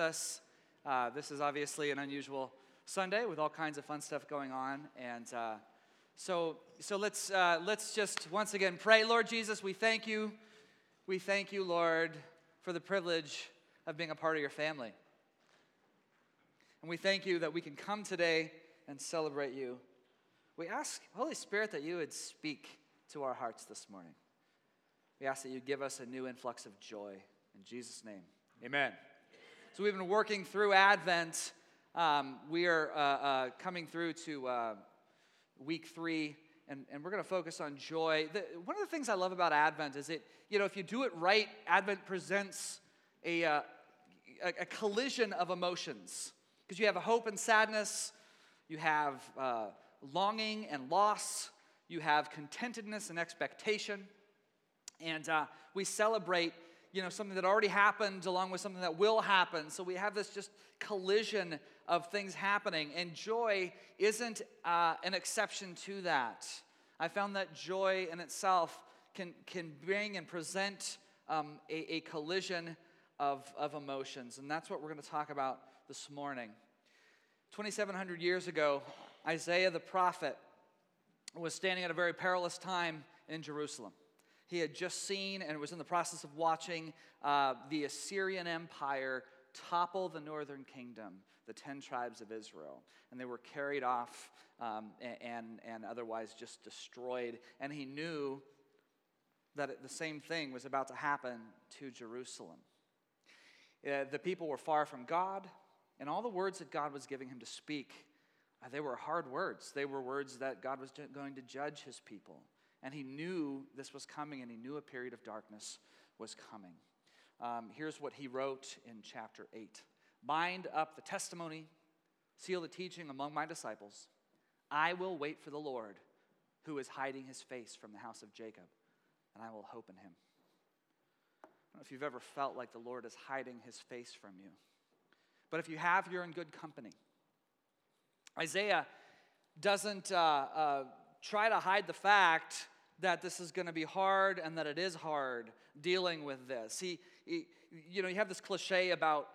us. Uh, this is obviously an unusual Sunday with all kinds of fun stuff going on, and uh, so so let's uh, let's just once again pray. Lord Jesus, we thank you, we thank you, Lord, for the privilege of being a part of your family, and we thank you that we can come today and celebrate you. We ask Holy Spirit that you would speak to our hearts this morning. We ask that you give us a new influx of joy in Jesus' name. Amen. So we've been working through Advent. Um, we are uh, uh, coming through to uh, week three, and, and we're going to focus on joy. The, one of the things I love about Advent is it, you know, if you do it right, Advent presents a, uh, a, a collision of emotions. Because you have hope and sadness, you have uh, longing and loss, you have contentedness and expectation. And uh, we celebrate you know, something that already happened along with something that will happen. So we have this just collision of things happening. And joy isn't uh, an exception to that. I found that joy in itself can, can bring and present um, a, a collision of, of emotions. And that's what we're going to talk about this morning. 2,700 years ago, Isaiah the prophet was standing at a very perilous time in Jerusalem. He had just seen and was in the process of watching uh, the Assyrian Empire topple the northern kingdom, the 10 tribes of Israel. And they were carried off um, and, and otherwise just destroyed. And he knew that the same thing was about to happen to Jerusalem. Uh, the people were far from God, and all the words that God was giving him to speak, uh, they were hard words. They were words that God was going to judge his people. And he knew this was coming, and he knew a period of darkness was coming. Um, here's what he wrote in chapter 8 Bind up the testimony, seal the teaching among my disciples. I will wait for the Lord, who is hiding his face from the house of Jacob, and I will hope in him. I don't know if you've ever felt like the Lord is hiding his face from you. But if you have, you're in good company. Isaiah doesn't uh, uh, try to hide the fact that this is going to be hard and that it is hard dealing with this. He, he, you know, you have this cliche about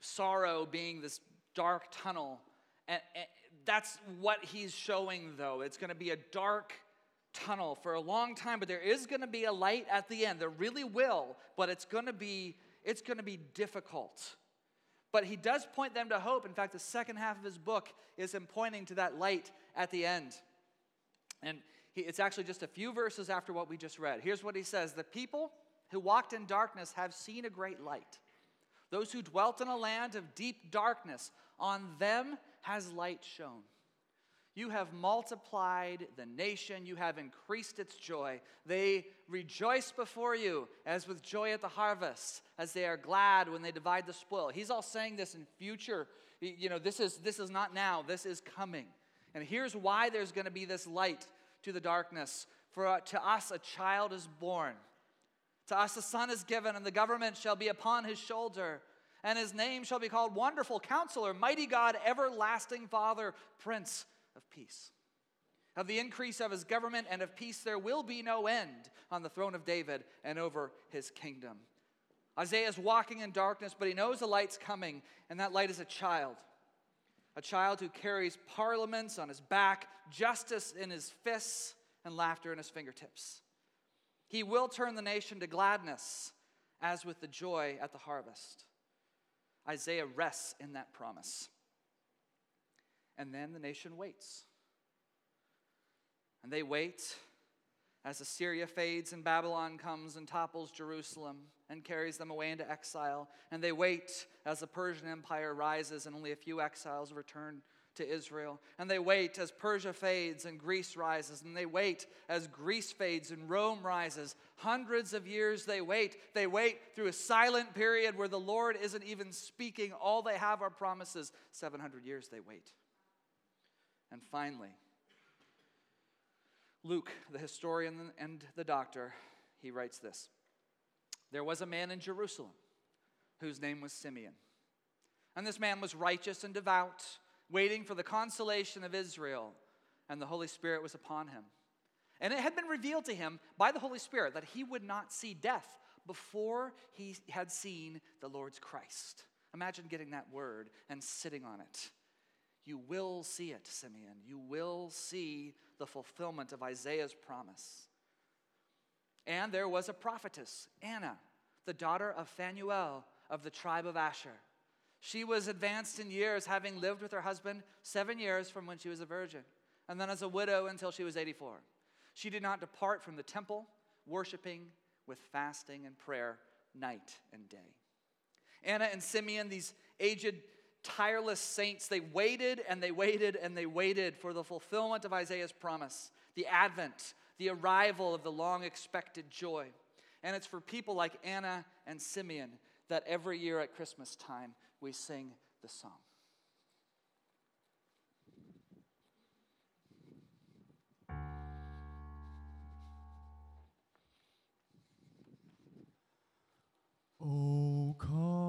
sorrow being this dark tunnel. And, and that's what he's showing, though. It's going to be a dark tunnel for a long time, but there is going to be a light at the end. There really will, but it's going to be it's going to be difficult. But he does point them to hope. In fact, the second half of his book is him pointing to that light at the end. And he, it's actually just a few verses after what we just read. Here's what he says The people who walked in darkness have seen a great light. Those who dwelt in a land of deep darkness, on them has light shone. You have multiplied the nation, you have increased its joy. They rejoice before you as with joy at the harvest, as they are glad when they divide the spoil. He's all saying this in future. You know, this is, this is not now, this is coming. And here's why there's going to be this light to the darkness. For uh, to us a child is born, to us a son is given, and the government shall be upon his shoulder. And his name shall be called Wonderful Counselor, Mighty God, Everlasting Father, Prince of Peace. Of the increase of his government and of peace there will be no end on the throne of David and over his kingdom. Isaiah is walking in darkness, but he knows the light's coming, and that light is a child a child who carries parliaments on his back, justice in his fists, and laughter in his fingertips. He will turn the nation to gladness, as with the joy at the harvest. Isaiah rests in that promise. And then the nation waits. And they wait as Assyria fades and Babylon comes and topples Jerusalem and carries them away into exile. And they wait as the Persian Empire rises and only a few exiles return to Israel. And they wait as Persia fades and Greece rises. And they wait as Greece fades and Rome rises. Hundreds of years they wait. They wait through a silent period where the Lord isn't even speaking. All they have are promises. 700 years they wait. And finally, Luke, the historian and the doctor, he writes this There was a man in Jerusalem whose name was Simeon. And this man was righteous and devout, waiting for the consolation of Israel, and the Holy Spirit was upon him. And it had been revealed to him by the Holy Spirit that he would not see death before he had seen the Lord's Christ. Imagine getting that word and sitting on it. You will see it, Simeon. You will see the fulfillment of Isaiah's promise. And there was a prophetess, Anna, the daughter of Phanuel of the tribe of Asher. She was advanced in years, having lived with her husband seven years from when she was a virgin, and then as a widow until she was 84. She did not depart from the temple, worshiping with fasting and prayer night and day. Anna and Simeon, these aged, tireless saints, they waited and they waited and they waited for the fulfillment of Isaiah's promise, the advent, the arrival of the long expected joy. And it's for people like Anna and Simeon that every year at Christmas time we sing the song. O come,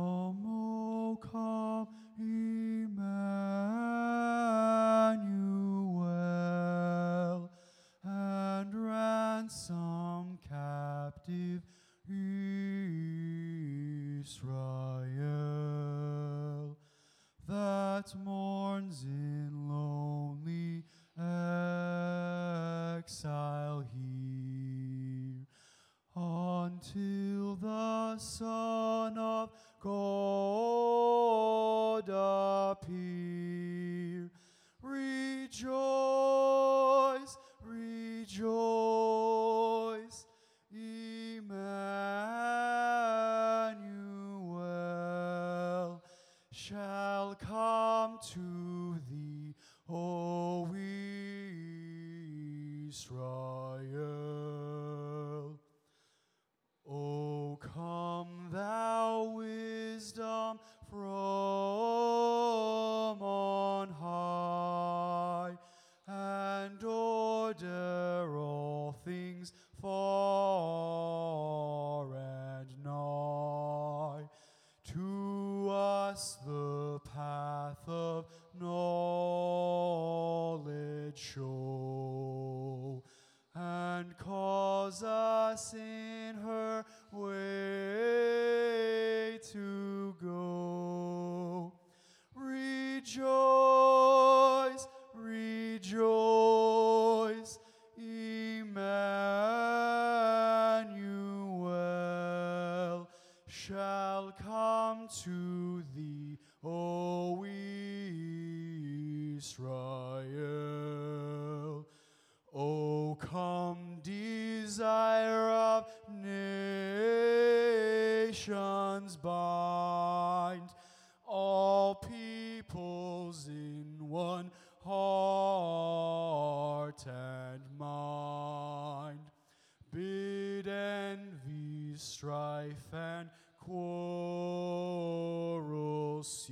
show and cause us in her way to go. Rejoice, trouxe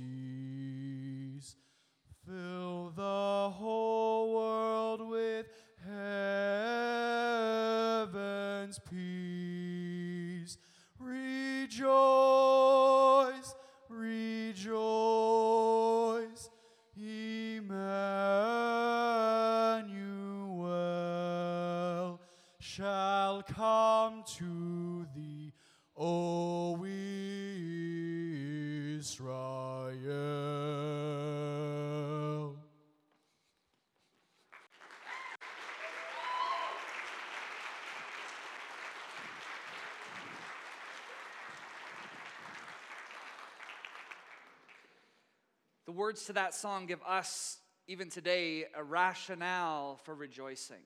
words to that song give us, even today, a rationale for rejoicing.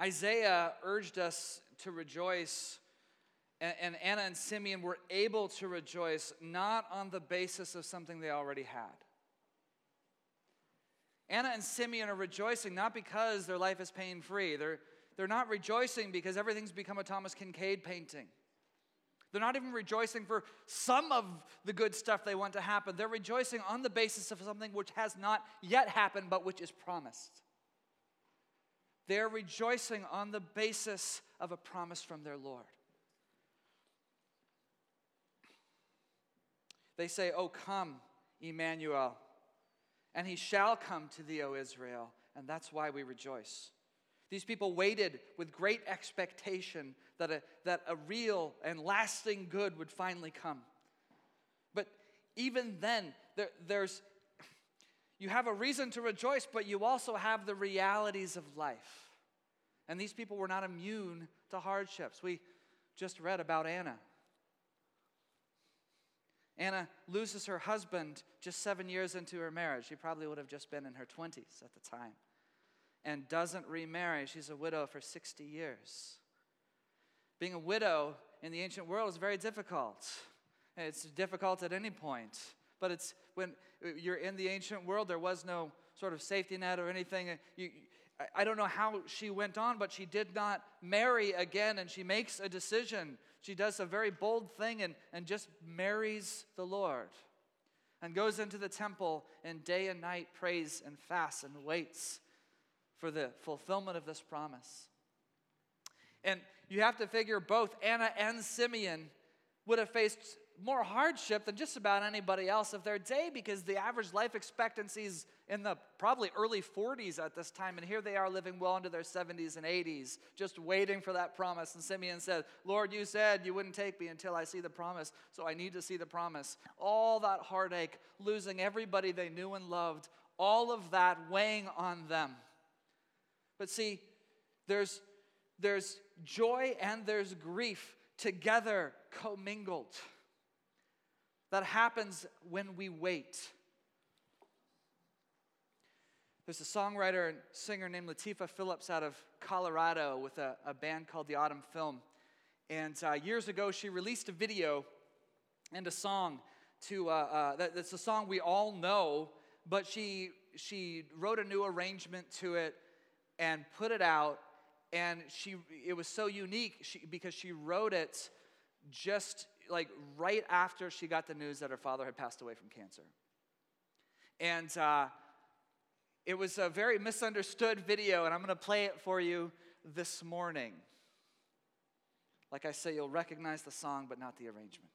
Isaiah urged us to rejoice, and, Anna and Simeon were able to rejoice not on the basis of something they already had. Anna and Simeon are rejoicing not because their life is pain free. They're, they're not rejoicing because everything's become a Thomas Kinkade painting. They're not even rejoicing for some of the good stuff they want to happen. They're rejoicing on the basis of something which has not yet happened, but which is promised. They're rejoicing on the basis of a promise from their Lord. They say, Oh, come, Emmanuel, and he shall come to thee, O Israel. And that's why we rejoice. These people waited with great expectation that a, that a real and lasting good would finally come. But even then, there, there's you have a reason to rejoice, but you also have the realities of life. And these people were not immune to hardships. We just read about Anna. Anna loses her husband just seven years into her marriage. She probably would have just been in her 20s at the time. And doesn't remarry. She's a widow for 60 years. Being a widow in the ancient world is very difficult. It's difficult at any point. But it's when you're in the ancient world, there was no sort of safety net or anything. You, I don't know how she went on, but she did not marry again, and she makes a decision. She does a very bold thing and, and just marries the Lord and goes into the temple and day and night prays and fasts and waits for the fulfillment of this promise. And you have to figure both Anna and Simeon would have faced more hardship than just about anybody else of their day because the average life expectancy is in the probably early 40s at this time, and here they are living well into their 70s and 80s, just waiting for that promise. And Simeon said, Lord, you said you wouldn't take me until I see the promise, so I need to see the promise. All that heartache, losing everybody they knew and loved, all of that weighing on them. But see, there's, there's joy and there's grief together commingled that happens when we wait. There's a songwriter and singer named Latifah Phillips out of Colorado with a, a band called the Autumn Film. And uh, years ago, she released a video and a song to, uh, uh, that, that's a song we all know, but she, she wrote a new arrangement to it and put it out. And she, it was so unique she, because she wrote it just like right after she got the news that her father had passed away from cancer. And uh, it was a very misunderstood video, and I'm going to play it for you this morning. Like I say, you'll recognize the song, but not the arrangement.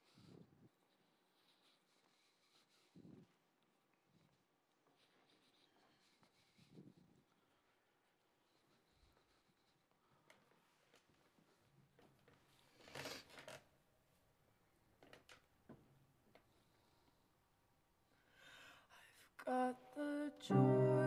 Got the joy,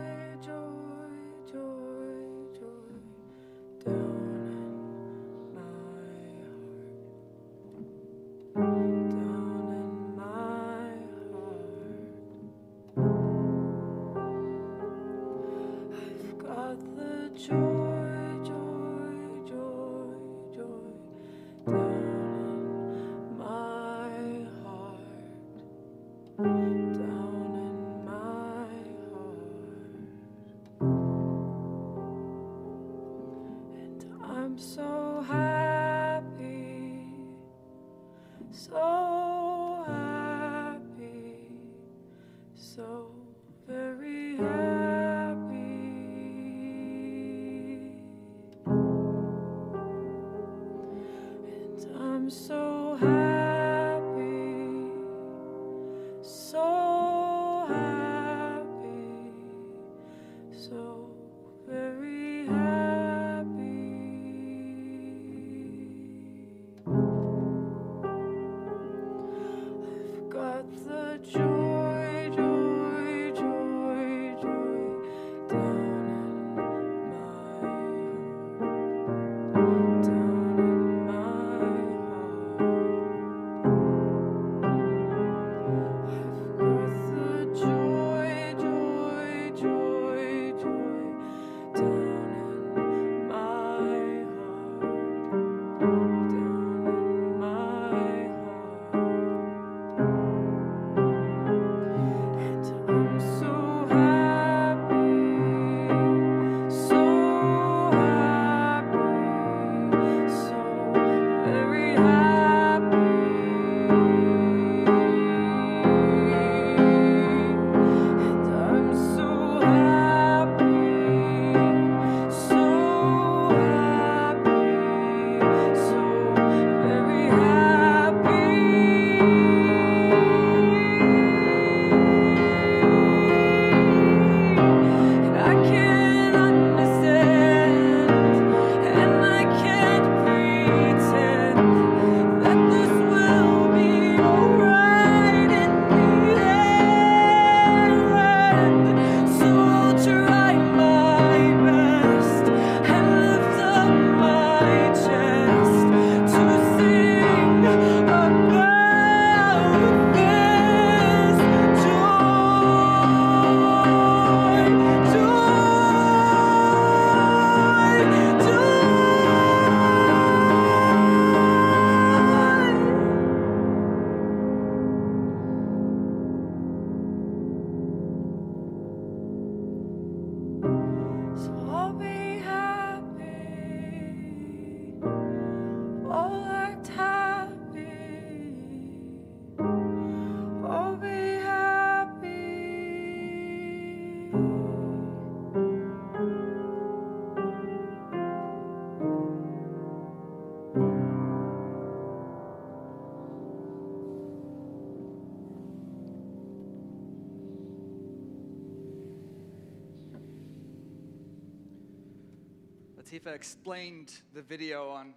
Explained the video on,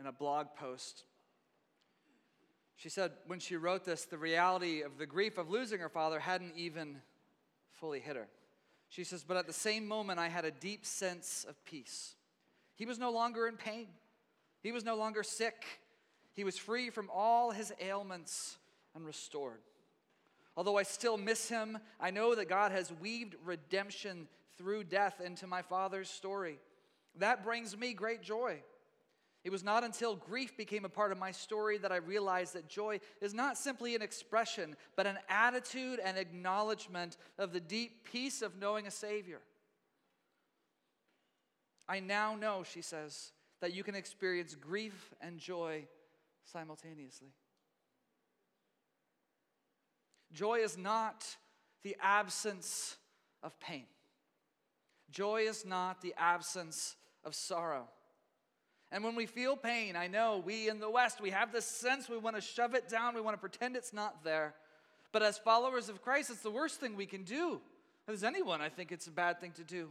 in a blog post. She said when she wrote this, the reality of the grief of losing her father hadn't even fully hit her. She says, but at the same moment, I had a deep sense of peace. He was no longer in pain, he was no longer sick. He was free from all his ailments and restored. Although I still miss him, I know that God has weaved redemption through death into my father's story. That brings me great joy. It was not until grief became a part of my story that I realized that joy is not simply an expression, but an attitude and acknowledgement of the deep peace of knowing a Savior. I now know, she says, that you can experience grief and joy simultaneously. Joy is not the absence of pain. Joy is not the absence of sorrow. And when we feel pain, I know we in the West, we have this sense we want to shove it down, we want to pretend it's not there. But as followers of Christ, it's the worst thing we can do. As anyone, I think it's a bad thing to do.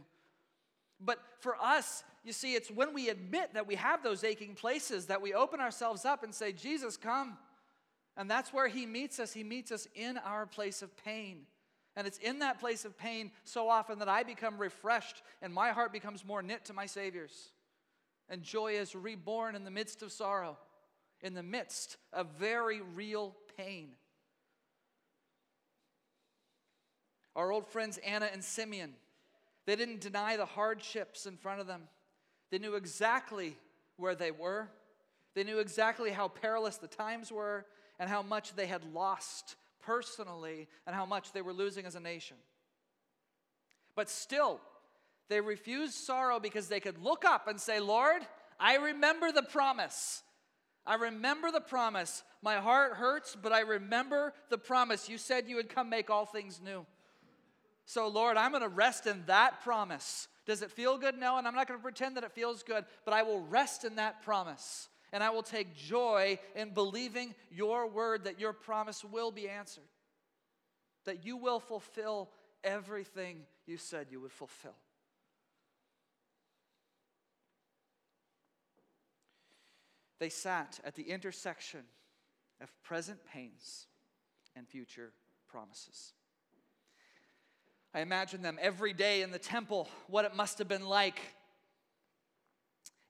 But for us, you see, it's when we admit that we have those aching places that we open ourselves up and say, Jesus, come. And that's where He meets us. He meets us in our place of pain. And it's in that place of pain so often that I become refreshed and my heart becomes more knit to my Savior's. And joy is reborn in the midst of sorrow, in the midst of very real pain. Our old friends Anna and Simeon, they didn't deny the hardships in front of them. They knew exactly where they were. They knew exactly how perilous the times were and how much they had lost personally and how much they were losing as a nation. But still, they refused sorrow because they could look up and say, Lord, I remember the promise. I remember the promise. My heart hurts, but I remember the promise. You said you would come make all things new. So, Lord, I'm going to rest in that promise. Does it feel good? No, and I'm not going to pretend that it feels good, but I will rest in that promise. And I will take joy in believing your word that your promise will be answered, that you will fulfill everything you said you would fulfill. They sat at the intersection of present pains and future promises. I imagine them every day in the temple, what it must have been like.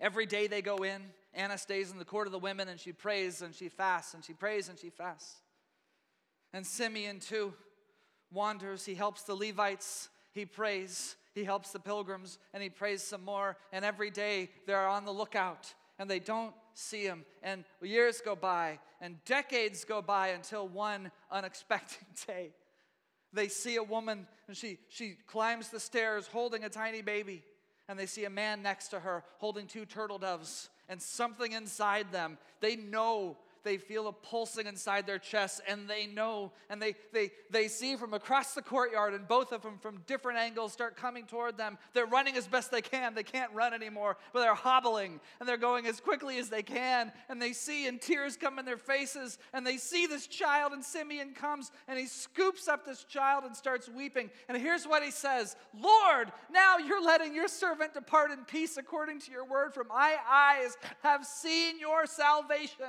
Every day they go in, Anna stays in the court of the women and she prays and she fasts and she prays and she fasts. And Simeon, too, wanders. He helps the Levites, he prays, he helps the pilgrims, and he prays some more. And every day they're on the lookout and they don't see him. And years go by and decades go by until one unexpected day they see a woman and she, she climbs the stairs holding a tiny baby. And they see a man next to her holding two turtle doves and something inside them. They know they feel a pulsing inside their chests and they know and they, they, they see from across the courtyard and both of them from different angles start coming toward them. They're running as best they can. They can't run anymore but they're hobbling and they're going as quickly as they can. And they see and tears come in their faces and they see this child and simeon comes and he scoops up this child and starts weeping. And here's what he says lord now you're letting your servant depart in peace according to your word for my eyes have seen your salvation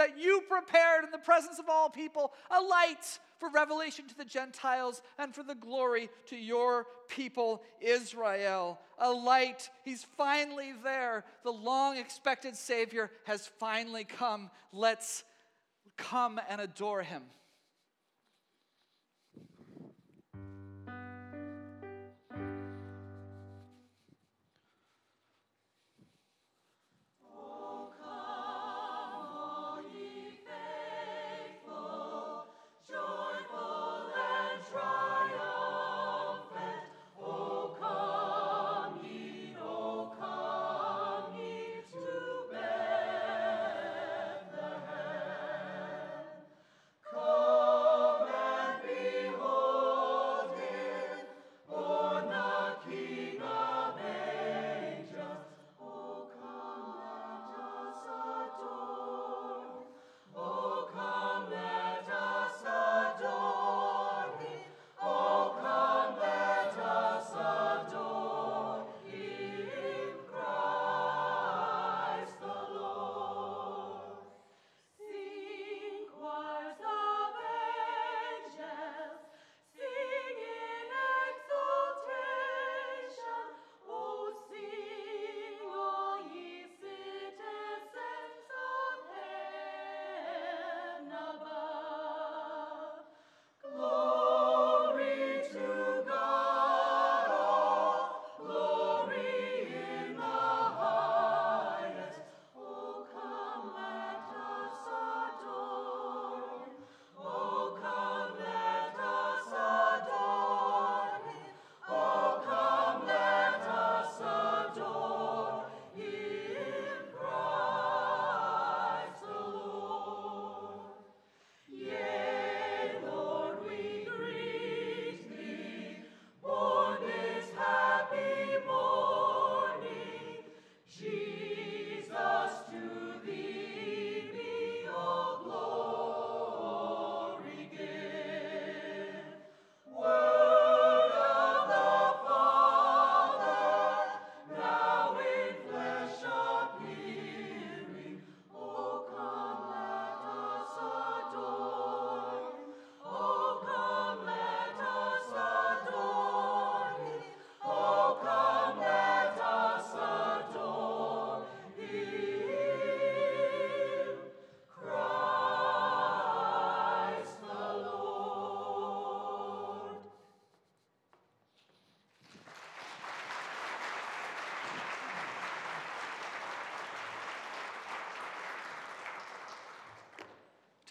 that you prepared in the presence of all people a light for revelation to the Gentiles and for the glory to your people Israel. A light, he's finally there. The long expected Savior has finally come. Let's come and adore him.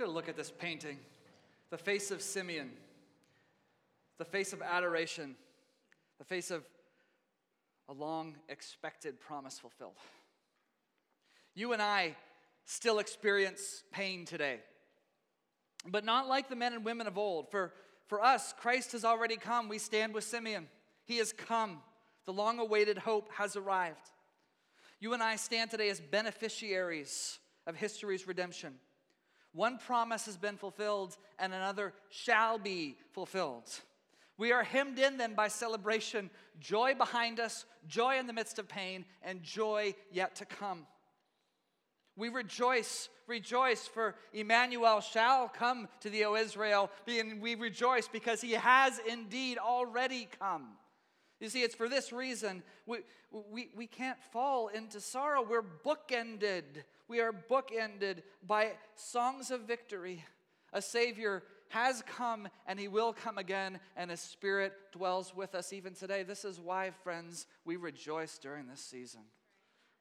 To look at this painting the face of Simeon, the face of adoration, the face of a long expected promise fulfilled. You and I still experience pain today, but not like the men and women of old. For, for us, Christ has already come. We stand with Simeon. He has come. The long awaited hope has arrived. You and I stand today as beneficiaries of history's redemption. One promise has been fulfilled, and another shall be fulfilled. We are hemmed in then by celebration, joy behind us, joy in the midst of pain, and joy yet to come. We rejoice, rejoice, for Emmanuel shall come to thee, O Israel. And we rejoice because he has indeed already come. You see, it's for this reason we, we, we can't fall into sorrow. We're bookended. We are bookended by songs of victory. A Savior has come and He will come again, and His Spirit dwells with us even today. This is why, friends, we rejoice during this season.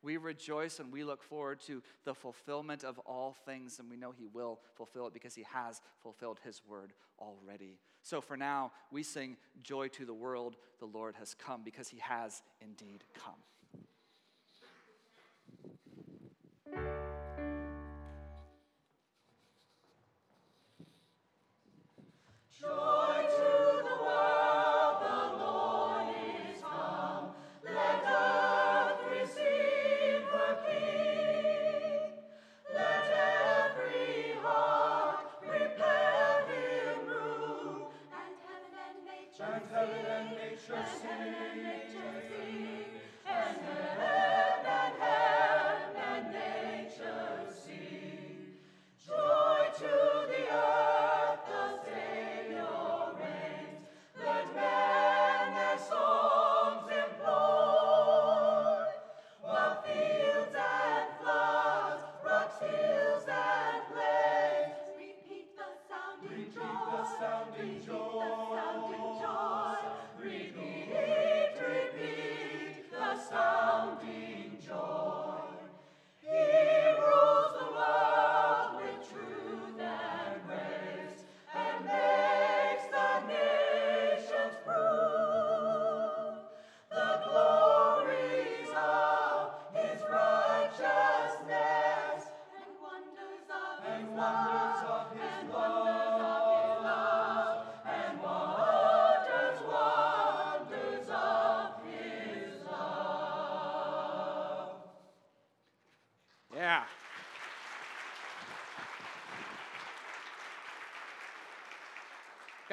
We rejoice and we look forward to the fulfillment of all things, and we know He will fulfill it because He has fulfilled His word already. So for now, we sing Joy to the World, the Lord has come, because He has indeed come. And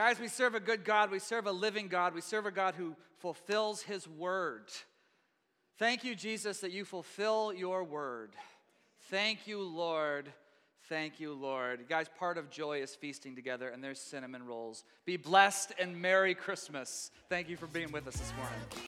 Guys, we serve a good God. We serve a living God. We serve a God who fulfills his word. Thank you, Jesus, that you fulfill your word. Thank you, Lord. Thank you, Lord. Guys, part of joy is feasting together, and there's cinnamon rolls. Be blessed and Merry Christmas. Thank you for being with us this morning.